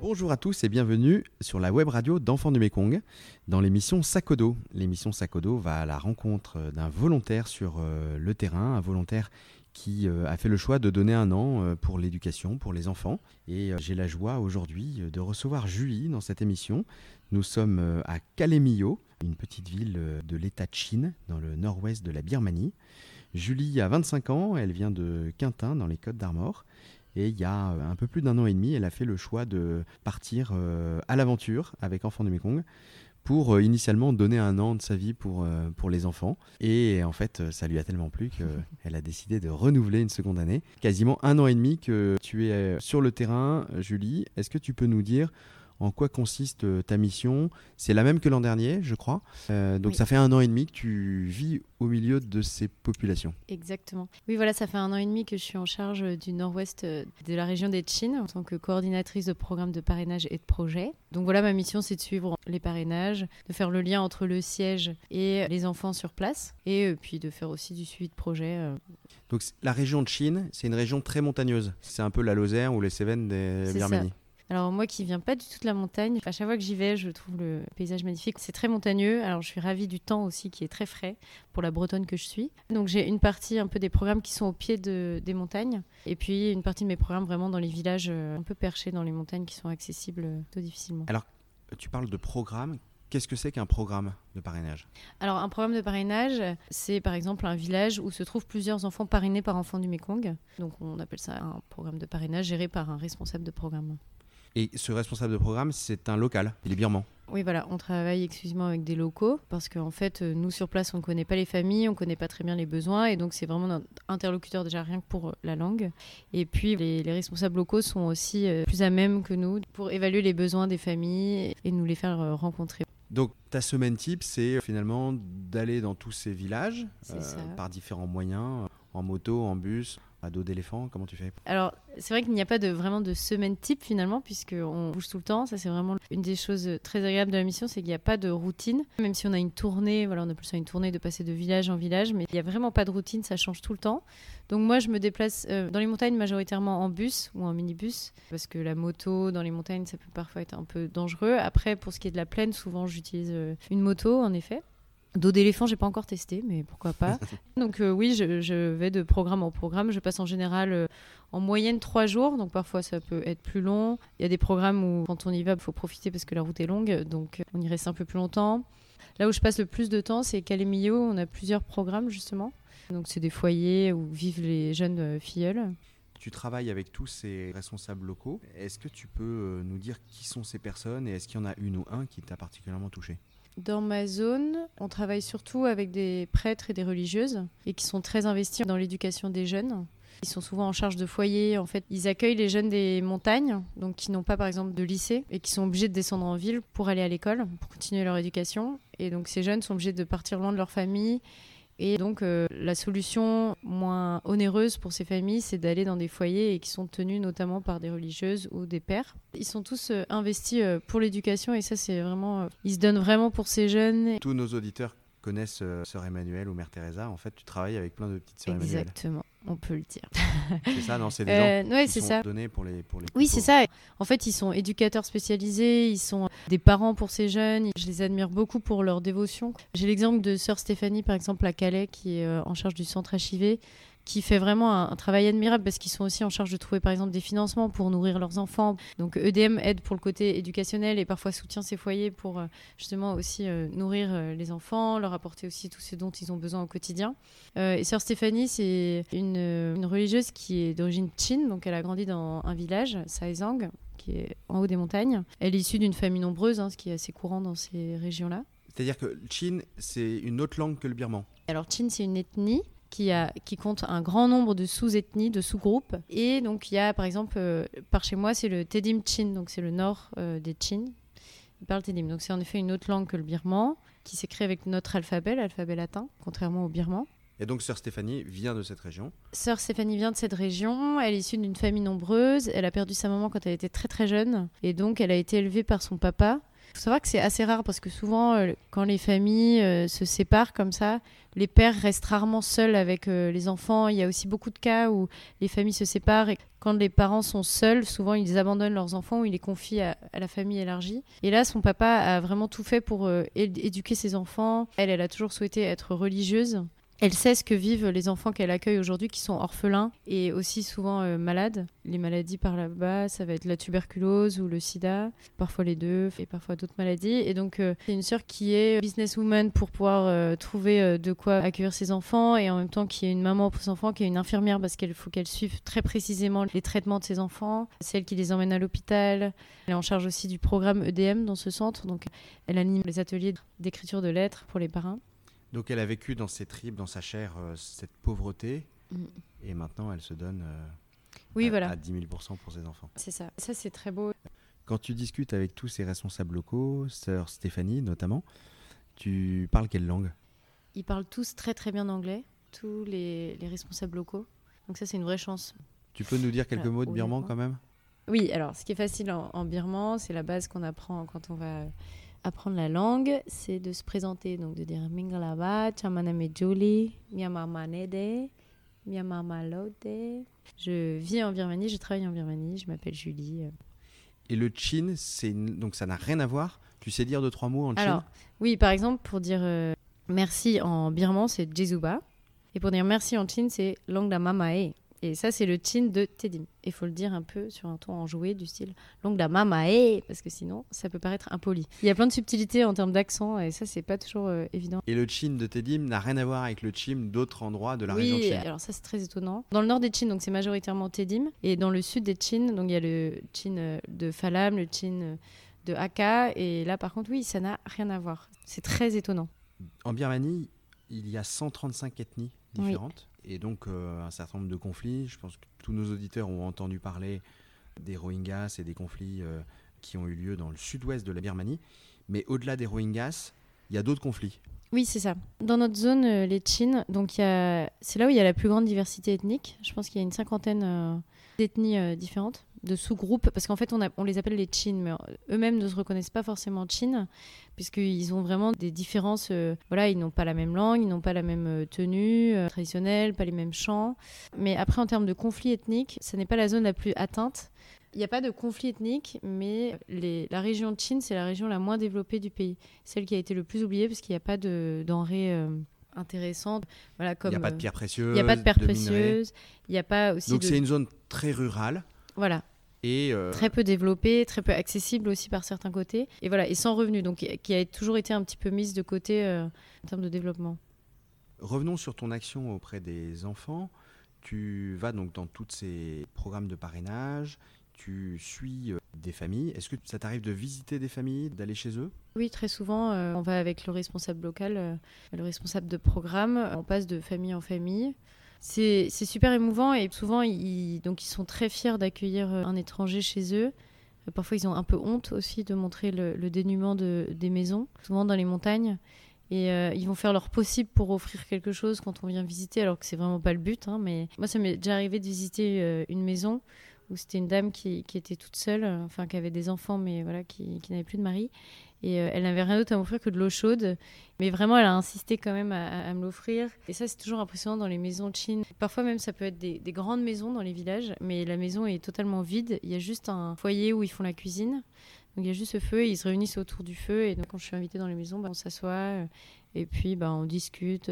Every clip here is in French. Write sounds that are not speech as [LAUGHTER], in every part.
Bonjour à tous et bienvenue sur la web radio d'Enfants du Mékong dans l'émission Sakodo. L'émission Sakodo va à la rencontre d'un volontaire sur euh, le terrain, un volontaire qui euh, a fait le choix de donner un an euh, pour l'éducation, pour les enfants. Et j'ai la joie aujourd'hui de recevoir Julie dans cette émission. Nous sommes à Kalemio, une petite ville de l'État de Chine, dans le nord-ouest de la Birmanie. Julie a 25 ans, elle vient de Quintin, dans les Côtes d'Armor. Et il y a un peu plus d'un an et demi, elle a fait le choix de partir euh, à l'aventure avec Enfants du Mekong pour euh, initialement donner un an de sa vie pour, euh, pour les enfants. Et en fait, ça lui a tellement plu qu'elle [LAUGHS] a décidé de renouveler une seconde année. Quasiment un an et demi que tu es sur le terrain, Julie. Est-ce que tu peux nous dire en quoi consiste euh, ta mission. C'est la même que l'an dernier, je crois. Euh, donc ça fait un an et demi que tu vis au milieu de ces populations. Exactement. Oui, voilà, ça fait un an et demi que je suis en charge du nord-ouest euh, de la région des Chines en tant que coordinatrice de programmes de parrainage et de projets. Donc voilà, ma mission, c'est de suivre les parrainages, de faire le lien entre le siège et les enfants sur place, et puis de faire aussi du suivi de projet. Donc la région de Chine, c'est une région très montagneuse. C'est un peu la Lozère ou les Cévennes des Birmanie. Alors moi qui viens pas du tout de la montagne, à chaque fois que j'y vais, je trouve le paysage magnifique. C'est très montagneux. Alors je suis ravie du temps aussi qui est très frais pour la Bretonne que je suis. Donc j'ai une partie un peu des programmes qui sont au pied de, des montagnes et puis une partie de mes programmes vraiment dans les villages euh, un peu perchés dans les montagnes qui sont accessibles euh, tout difficilement. Alors tu parles de programmes. Qu'est-ce que c'est qu'un programme de parrainage? Alors, un programme de parrainage, c'est par exemple un village où se trouvent plusieurs enfants parrainés par enfants du Mekong. Donc, on appelle ça un programme de parrainage géré par un responsable de programme. Et ce responsable de programme, c'est un local, il est birman. Oui, voilà, on travaille exclusivement avec des locaux parce qu'en fait, euh, nous sur place, on ne connaît pas les familles, on ne connaît pas très bien les besoins et donc c'est vraiment notre interlocuteur déjà rien que pour euh, la langue. Et puis les, responsables locaux sont aussi euh, plus à même que nous pour évaluer les besoins des familles et nous les faire rencontrer. Donc ta semaine type, c'est finalement d'aller dans tous ces villages par différents moyens, en moto, en bus, à dos d'éléphant Comment tu fais Alors, c'est vrai qu'il n'y a pas de, vraiment de semaine type finalement, puisqu'on bouge tout le temps. Ça, c'est vraiment une des choses très agréables de la mission, c'est qu'il n'y a pas de routine. Même si on a une tournée, voilà, on appelle ça une tournée de passer de village en village, mais il n'y a vraiment pas de routine, ça change tout le temps. Donc, moi, je me déplace euh, dans les montagnes majoritairement en bus ou en minibus, parce que la moto dans les montagnes, ça peut parfois être un peu dangereux. Après, pour ce qui est de la plaine, souvent, j'utilise euh, une moto, en effet. Dos d'éléphant, j'ai pas encore testé, mais pourquoi pas. [LAUGHS] donc euh, oui, je, vais de programme en programme. Je passe en général euh, en moyenne trois jours, donc parfois ça peut être plus long. Il y a des programmes où quand on y va, il faut profiter parce que la route est longue, donc euh, on y reste un peu plus longtemps. Là où je passe le plus de temps, c'est Calémio. On a plusieurs programmes justement. Donc c'est des foyers où vivent les jeunes filleuls. Tu travailles avec tous ces responsables locaux. Est-ce que tu peux nous dire qui sont ces personnes et est-ce qu'il y en a une ou un qui t'a particulièrement touché? Dans ma zone, on travaille surtout avec des prêtres et des religieuses et qui sont très investis dans l'éducation des jeunes. Ils sont souvent en charge de foyers. En fait, ils accueillent les jeunes des montagnes, donc qui n'ont pas par exemple de lycée et qui sont obligés de descendre en ville pour aller à l'école, pour continuer leur éducation. Et donc ces jeunes sont obligés de partir loin de leur famille et donc, euh, la solution moins onéreuse pour ces familles, c'est d'aller dans des foyers et qui sont tenus notamment par des religieuses ou des pères. Ils sont tous euh, investis euh, pour l'éducation et ça, c'est vraiment. ils se donnent vraiment pour ces jeunes. Tous nos auditeurs connaissent Sœur Emmanuel ou Mère Teresa. En fait, tu travailles avec plein de petites sœurs Exactement on peut le dire. c'est ça, non C'est des gens euh, qui sont ça. donnés pour les, pour les Oui, c'est ça. En fait, ils sont éducateurs spécialisés, ils sont des parents pour ces jeunes. Je les admire beaucoup pour leur dévotion. J'ai l'exemple de sœur Stéphanie, par exemple, à Calais, qui est euh, en charge du centre achivé qui fait vraiment un, travail admirable parce qu'ils sont aussi en charge de trouver par exemple des financements pour nourrir leurs enfants. Donc EDM aide pour le côté éducationnel et parfois soutient ces foyers pour euh, justement aussi euh, nourrir euh, les enfants, leur apporter aussi tout ce dont ils ont besoin au quotidien. et sœur Stéphanie, c'est une, une, religieuse qui est d'origine Chine, donc elle a grandi dans un village, Saizang, qui est en haut des montagnes. Elle est issue d'une famille nombreuse, hein, ce qui est assez courant dans ces régions-là. C'est-à-dire que Chine, c'est une autre langue que le birman? Alors Chine, c'est une ethnie qui, a, qui compte un grand nombre de sous-ethnies, de sous-groupes. Et donc, il y a, par exemple, euh, par chez moi, c'est le Tedim Chin, donc c'est le nord euh, des Chin. Ils parlent Tedim. Donc, c'est en effet une autre langue que le birman, qui s'écrit avec notre alphabet, l'alphabet latin, contrairement au birman. Et donc, sœur Stéphanie vient de cette région Sœur Stéphanie vient de cette région. Elle est issue d'une famille nombreuse. Elle a perdu sa maman quand elle était très très jeune. Et donc, elle a été élevée par son papa, Il faut savoir que c'est assez rare parce que souvent, euh, quand les familles euh, se séparent comme ça, les pères restent rarement seuls avec euh, les enfants. Il y a aussi beaucoup de cas où les familles se séparent et quand les parents sont seuls, souvent ils abandonnent leurs enfants ou ils les confient à, la famille élargie. Et là, son papa a vraiment tout fait pour éduquer ses enfants. Elle, elle a toujours souhaité être religieuse. Elle sait ce que vivent les enfants qu'elle accueille aujourd'hui qui sont orphelins et aussi souvent euh, malades. Les maladies par là-bas, ça va être la tuberculose ou le sida, parfois les deux et parfois d'autres maladies. Et donc euh, c'est une sœur qui est businesswoman pour pouvoir euh, trouver de quoi accueillir ses enfants et en même temps qui est une maman pour ses enfants, qui est une infirmière parce qu'il faut qu'elle suive très précisément les traitements de ses enfants. C'est elle qui les emmène à l'hôpital. Elle est en charge aussi du programme EDM dans ce centre, donc elle anime les ateliers d'écriture de lettres pour les parrains. Donc elle a vécu dans ses tripes, dans sa chair, euh, cette pauvreté, Mm. et maintenant elle se donne euh, Oui, à, voilà. à 10 000 pour ses enfants. C'est ça. Ça, c'est très beau. Quand tu discutes avec tous ces responsables locaux, sœur Stéphanie notamment, tu parles quelle langue? Ils parlent tous très très bien anglais, tous les, les responsables locaux. Donc ça, c'est une vraie chance. Tu peux nous dire quelques Alors, mots de birman quand même? Oui, alors ce qui est facile en, en birman, c'est la base qu'on apprend quand on va apprendre la langue, c'est de se présenter, donc de dire Mingalaba, Chamaname Julie, Miamama Nede, Miamama Lode. Je vis en Birmanie, je travaille en Birmanie, je m'appelle Julie. Et le chin, c'est donc ça n'a rien à voir? Tu sais dire deux trois mots en chin? Alors, oui, par exemple, pour dire euh, merci en birman, c'est Jesuba. Et pour dire merci en chin, c'est Longda Mamae. Et ça, c'est le chin de Tedim. Il faut le dire un peu sur un ton enjoué du style Longda Mamae, parce que sinon, ça peut paraître impoli. Il y a plein de subtilités en termes d'accent, et ça, c'est pas toujours euh, évident. Et le chin de Tedim n'a rien à voir avec le chim d'autres endroits de la région oui, Chin. alors ça, c'est très étonnant. Dans le nord des Chin, donc c'est majoritairement Tedim. Et dans le sud des Chin, donc il y a le Chin euh, de Falam, le Chin euh, de Aka. Et là, par contre, oui, ça n'a rien à voir. C'est très étonnant. En Birmanie, il y a 135 ethnies Oui. Et donc euh, un certain nombre de conflits. Je pense que tous nos auditeurs ont entendu parler des Rohingyas et des conflits euh, qui ont eu lieu dans le sud-ouest de la Birmanie. Mais au-delà des Rohingyas, il y a d'autres conflits. Oui, c'est ça. Dans notre zone, euh, les Chin, donc c'est là où il y a la plus grande diversité ethnique. Je pense qu'il y a une cinquantaine d'ethnies euh, différentes, de sous-groupes, parce qu'en fait, on, les appelle les Chin, mais euh, eux-mêmes ne se reconnaissent pas forcément Chin, puisqu'ils ont vraiment des différences. euh, voilà, ils n'ont pas la même langue, ils n'ont pas la même tenue traditionnelle, pas les mêmes chants. Mais après, en termes de conflit ethnique, ce n'est pas la zone la plus atteinte. Il n'y a pas de conflit ethnique, mais les- la région Chine, c'est la région la moins développée du pays. Celle qui a été le plus oubliée parce qu'il n'y a pas de denrées euh, intéressantes. Voilà, il comme, n'y a pas euh, de pierres précieuses. il n'y a pas de pierres précieuses. Il n'y a pas aussi Donc de... c'est une zone très rurale Voilà, et euh, très peu développée, très peu accessible aussi par certains côtés. Et voilà, et sans revenus, donc qui a toujours été un petit peu mise de côté euh, en termes de développement. revenons sur ton action auprès des enfants. Tu vas donc dans tous ces programmes de parrainage, tu suis euh, des familles. Est-ce que ça t'arrive de visiter des familles, d'aller chez eux? Oui, très souvent, euh, on va avec le responsable local, euh, le responsable de programme. On passe de famille en famille. C'est super émouvant et souvent, ils, donc, ils sont très fiers d'accueillir un étranger chez eux. Parfois, ils ont un peu honte aussi de montrer le, dénuement de- des maisons, souvent dans les montagnes. Et ils vont faire leur possible pour offrir quelque chose quand on vient visiter, alors que c'est vraiment pas le but. hein, mais moi, ça m'est déjà arrivé de visiter une maison où c'était une dame qui, était toute seule, euh, enfin qui avait des enfants, mais voilà, qui, n'avait plus de mari. Et euh, elle n'avait rien d'autre à m'offrir que de l'eau chaude. Mais vraiment, elle a insisté quand même à, me l'offrir. Et ça, c'est toujours impressionnant dans les maisons de Chine. Parfois même, ça peut être des, des grandes maisons dans les villages, mais la maison est totalement vide. Il y a juste un foyer où ils font la cuisine. Donc il y a juste ce feu et ils se réunissent autour du feu. Et donc quand je suis invitée dans les maisons, bah, on s'assoit euh, et puis bah, on discute,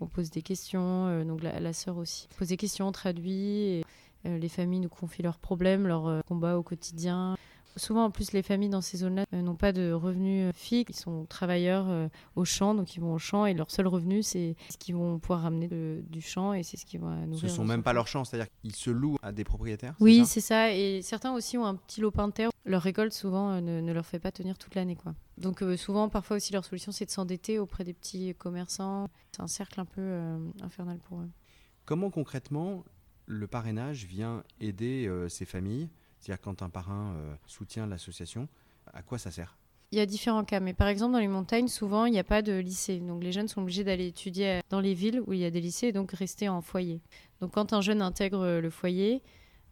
on pose des questions. donc la, sœur aussi pose des questions, on traduit. Les familles nous confient leurs problèmes, leurs euh, combats au quotidien. Souvent, en plus, les familles dans ces zones-là euh, n'ont pas de revenus euh, fixes. Ils sont travailleurs euh, au champ, donc ils vont au champ et leur seul revenu, c'est ce qu'ils vont pouvoir ramener de- du champ et c'est ce qui va Ce nourrir. sont leurs même pas leurs champs, c'est-à-dire qu'ils se louent à des propriétaires Oui, c'est ça? Et certains aussi ont un petit lopin de terre. Leur récolte, souvent, euh, ne, ne leur fait pas tenir toute l'année. quoi. Donc, euh, souvent, parfois aussi, leur solution, c'est de s'endetter auprès des petits commerçants. C'est un cercle un peu euh, infernal pour eux. Comment concrètement le parrainage vient aider euh, ces familles C'est-à-dire quand un parrain euh, soutient l'association, à quoi ça sert? Il y a différents cas, mais par exemple dans les montagnes, souvent il n'y a pas de lycée. Donc les jeunes sont obligés d'aller étudier dans les villes où il y a des lycées et donc rester en foyer. Donc quand un jeune intègre le foyer,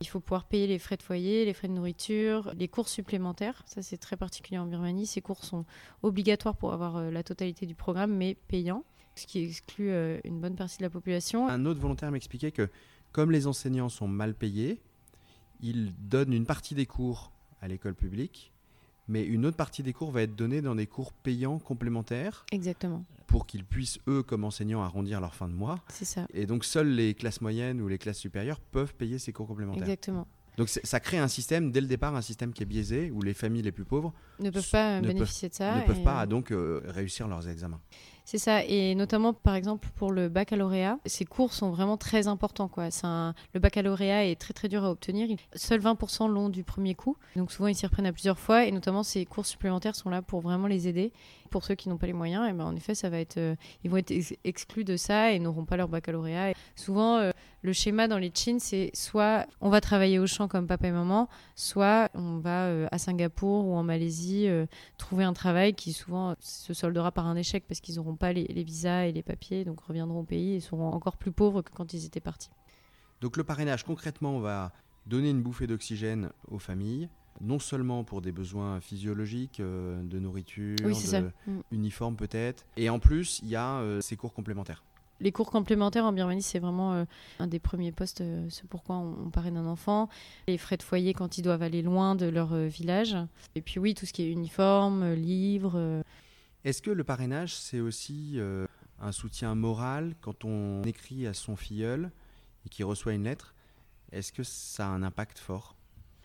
Il faut pouvoir payer les frais de foyer, les frais de nourriture, les cours supplémentaires. Ça, c'est très particulier en Birmanie. Ces cours sont obligatoires pour avoir euh, la totalité du programme, mais payants, ce qui exclut euh, une bonne partie de la population. Un autre volontaire m'expliquait que comme les enseignants sont mal payés, ils donnent une partie des cours à l'école publique mais une autre partie des cours va être donnée dans des cours payants complémentaires. Exactement. Pour qu'ils puissent, eux, comme enseignants, arrondir leur fin de mois. C'est ça. Et donc, seules les classes moyennes ou les classes supérieures peuvent payer ces cours complémentaires. Exactement. Donc ça crée un système, dès le départ, un système qui est biaisé, où les familles les plus pauvres ne peuvent pas bénéficier de ça. Ne peuvent pas donc euh, réussir leurs examens. C'est ça, et notamment par exemple pour le baccalauréat, ces cours sont vraiment très importants. Le baccalauréat est très très dur à obtenir. Seuls 20% l'ont du premier coup, donc souvent ils s'y reprennent à plusieurs fois, et notamment ces cours supplémentaires sont là pour vraiment les aider. Pour ceux qui n'ont pas les moyens, et eh ben en effet, ça va être, euh, ils vont être exclus de ça et n'auront pas leur baccalauréat. Souvent, euh, le schéma dans les chins, c'est soit on va travailler au champ comme papa et maman, soit on va euh, à Singapour ou en Malaisie trouver un travail qui souvent se soldera par un échec parce qu'ils n'auront pas les, visas et les papiers, donc reviendront au pays et seront encore plus pauvres que quand ils étaient partis. Donc le parrainage, concrètement, on va donner une bouffée d'oxygène aux familles, non seulement pour des besoins physiologiques, euh, de nourriture, de mm. uniforme peut-être, et en plus, il y a euh, ces cours complémentaires. Les cours complémentaires en Birmanie, c'est vraiment euh, un des premiers postes. c'est pourquoi on, parraine un enfant. Les frais de foyer quand ils doivent aller loin de leur village. Et puis oui, tout ce qui est uniforme, livres. Est-ce que le parrainage, c'est aussi un soutien moral quand on écrit à son filleul et qu'il reçoit une lettre? Est-ce que ça a un impact fort?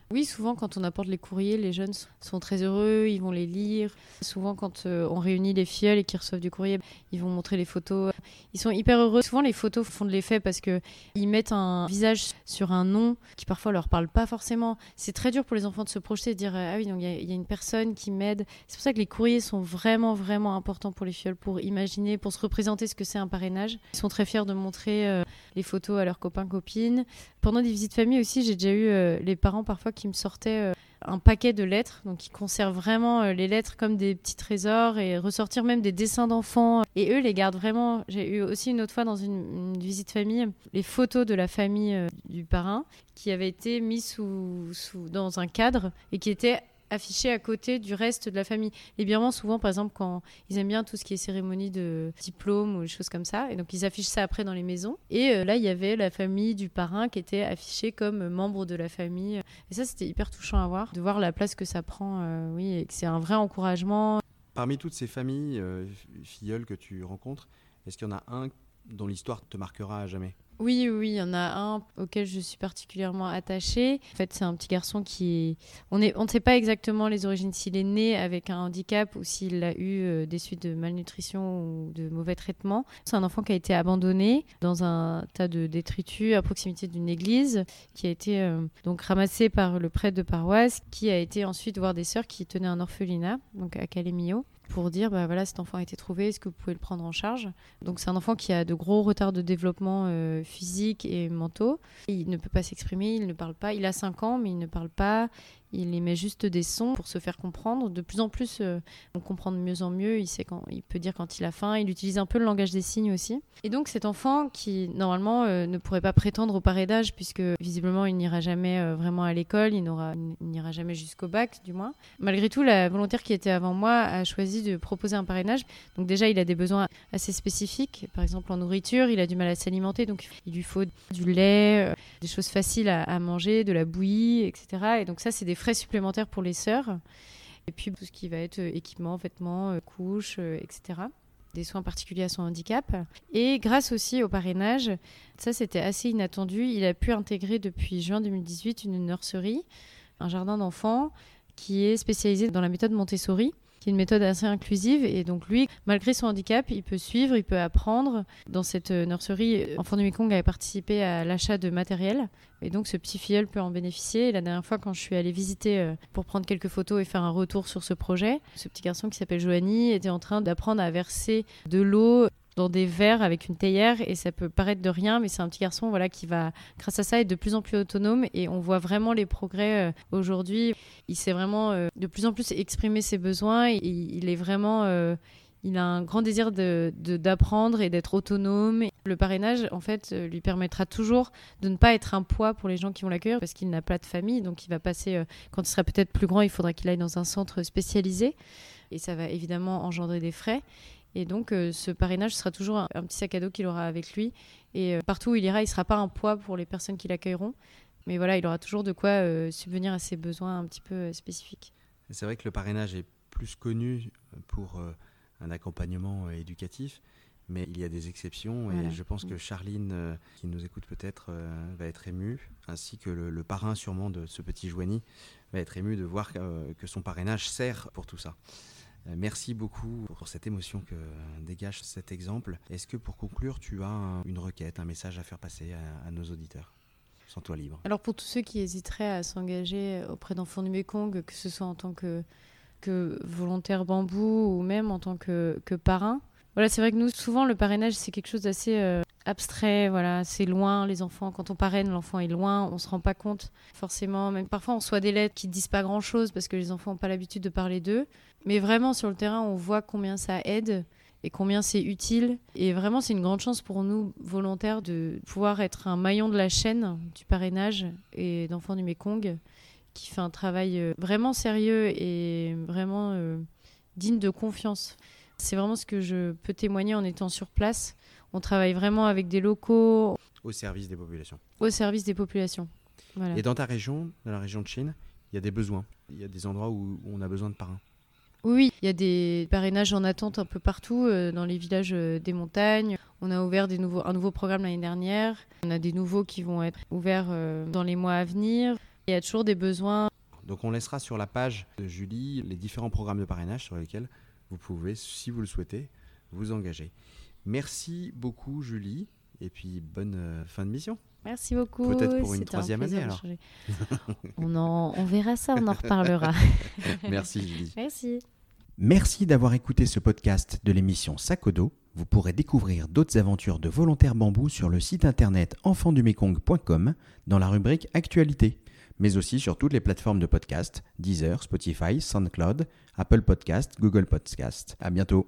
Oui, souvent quand on apporte les courriers, les jeunes sont très heureux, ils vont les lire. Souvent quand euh, on réunit les filleuls et qu'ils reçoivent du courrier, ils vont montrer les photos. Ils sont hyper heureux. Souvent les photos font de l'effet parce que ils mettent un visage sur un nom qui parfois leur parle pas forcément. C'est très dur pour les enfants de se projeter et de dire ah oui donc il y, a une personne qui m'aide. C'est pour ça que les courriers sont vraiment vraiment importants pour les filleuls pour imaginer, pour se représenter ce que c'est un parrainage. Ils sont très fiers de montrer euh, les photos à leurs copains copines. Pendant des visites famille aussi, j'ai déjà eu euh, les parents parfois qui me sortaient euh, un paquet de lettres, donc ils conservent vraiment euh, les lettres comme des petits trésors et ressortir même des dessins d'enfants. Et eux les gardent vraiment. J'ai eu aussi une autre fois dans une, visite famille les photos de la famille du parrain qui avaient été mis sous, sous, dans un cadre et qui étaient affiché à côté du reste de la famille. Les Birmans, souvent, par exemple, quand ils aiment bien tout ce qui est cérémonie de diplôme ou des choses comme ça, et donc ils affichent ça après dans les maisons. Et euh, là, il y avait la famille du parrain qui était affichée comme membre de la famille. Et ça, c'était hyper touchant à voir, de voir la place que ça prend, euh, oui, et que c'est un vrai encouragement. Parmi toutes ces familles euh, filleules que tu rencontres, est-ce qu'il y en a un dont l'histoire te marquera à jamais? Oui, oui, il y en a un auquel je suis particulièrement attachée. En fait, c'est un petit garçon qui On ne sait pas exactement les origines, s'il est né avec un handicap ou s'il a eu euh, des suites de malnutrition ou de mauvais traitements. C'est un enfant qui a été abandonné dans un tas de détritus à proximité d'une église, qui a été euh, donc ramassé par le prêtre de paroisse, qui a été ensuite voir des sœurs qui tenaient un orphelinat, donc à Calémio pour dire bah voilà cet enfant a été trouvé, est-ce que vous pouvez le prendre en charge? Donc c'est un enfant qui a de gros retards de développement euh, physique et mentaux. Il ne peut pas s'exprimer, il ne parle pas. Il a 5 ans mais il ne parle pas. Il émet juste des sons pour se faire comprendre. De plus en plus, euh, on comprend de mieux en mieux. Il sait quand, il peut dire quand il a faim. Il utilise un peu le langage des signes aussi. Et donc cet enfant qui normalement euh, ne pourrait pas prétendre au parrainage puisque visiblement il n'ira jamais euh, vraiment à l'école, il n'ira jamais jusqu'au bac du moins. Malgré tout, la volontaire qui était avant moi a choisi de proposer un parrainage. Donc déjà, il a des besoins assez spécifiques. Par exemple en nourriture, il a du mal à s'alimenter, donc il lui faut du lait, des choses faciles à, à manger, de la bouillie, etc. Et donc ça, c'est des supplémentaires pour les sœurs. Et puis tout ce qui va être euh, équipement, vêtements, euh, couches, euh, etc. Des soins particuliers à son handicap. Et grâce aussi au parrainage, ça c'était assez inattendu, il a pu intégrer depuis juin 2018 une nurserie, un jardin d'enfants qui est spécialisé dans la méthode Montessori qui est une méthode assez inclusive. Et donc lui, malgré son handicap, il peut suivre, il peut apprendre. Dans cette nurserie, Enfant du Mekong avait participé à l'achat de matériel. Et donc ce petit filleul peut en bénéficier. Et la dernière fois, quand je suis allée visiter euh, pour prendre quelques photos et faire un retour sur ce projet, ce petit garçon qui s'appelle Joanie était en train d'apprendre à verser de l'eau dans des verres avec une théière et ça peut paraître de rien mais c'est un petit garçon voilà qui va grâce à ça être de plus en plus autonome et on voit vraiment les progrès euh, aujourd'hui il sait vraiment euh, de plus en plus exprimer ses besoins et il est vraiment il a un grand désir d'apprendre de, et d'être autonome. Le parrainage, en fait, euh, lui permettra toujours de ne pas être un poids pour les gens qui vont l'accueillir parce qu'il n'a pas de famille. Donc, il va passer, euh, quand il sera peut-être plus grand, il faudra qu'il aille dans un centre spécialisé. Et ça va évidemment engendrer des frais. Et donc, euh, ce parrainage sera toujours un, petit sac à dos qu'il aura avec lui. Et partout où il ira, il ne sera pas un poids pour les personnes qui l'accueilleront. Mais voilà, il aura toujours de quoi subvenir à ses besoins un petit peu spécifiques. C'est vrai que le parrainage est plus connu pour un accompagnement éducatif. Mais il y a des exceptions et je pense que mm. Charline, euh, qui nous écoute peut-être, euh, va être émue, ainsi que le, parrain sûrement de ce petit Joigny va être ému de voir que, que son parrainage sert pour tout ça. Euh, merci beaucoup pour cette émotion que dégage cet exemple. Est-ce que pour conclure, tu as une requête, un message à faire passer à, nos auditeurs Sans toi libre? Alors pour tous ceux qui hésiteraient à s'engager auprès d'enfants du Mekong, que ce soit en tant que, volontaire bambou ou même en tant que, que parrain, voilà, c'est vrai que nous, souvent, le parrainage, c'est quelque chose d'assez euh, abstrait. Voilà, c'est loin, les enfants. Quand on parraine, l'enfant est loin, on se rend pas compte forcément. Même parfois, on reçoit des lettres qui disent pas grand chose parce que les enfants n'ont pas l'habitude de parler d'eux. Mais vraiment, sur le terrain, on voit combien ça aide et combien c'est utile. Et vraiment, c'est une grande chance pour nous, volontaires, de pouvoir être un maillon de la chaîne du parrainage et d'enfants du Mekong, qui fait un travail euh, vraiment sérieux et vraiment euh, digne de confiance. C'est vraiment ce que je peux témoigner en étant sur place. On travaille vraiment avec des locaux. Au service des populations. Au service des populations. Et dans ta région, dans la région de Chine, il y a des besoins. Il y a des endroits où on a besoin de parrains. Oui, il y a des parrainages en attente un peu partout, euh, dans les villages euh, des montagnes. On a ouvert des nouveaux, un nouveau programme l'année dernière. On a des nouveaux qui vont être ouverts euh, dans les mois à venir. Il y a toujours des besoins. Donc on laissera sur la page de Julie les différents programmes de parrainage sur lesquels vous pouvez, si vous le souhaitez, vous engager. Merci beaucoup, Julie, et puis bonne euh, fin de mission. Merci beaucoup. Peut-être pour une troisième année alors. [LAUGHS] on, en, on verra ça, on en reparlera. [LAUGHS] Merci, Julie. Merci. Merci d'avoir écouté ce podcast de l'émission Sakodo. Vous pourrez découvrir d'autres aventures de volontaires bambou sur le site internet enfandumekong.com dans la rubrique Actualité mais aussi sur toutes les plateformes de podcast, Deezer, Spotify, SoundCloud, Apple Podcast, Google Podcast. À bientôt.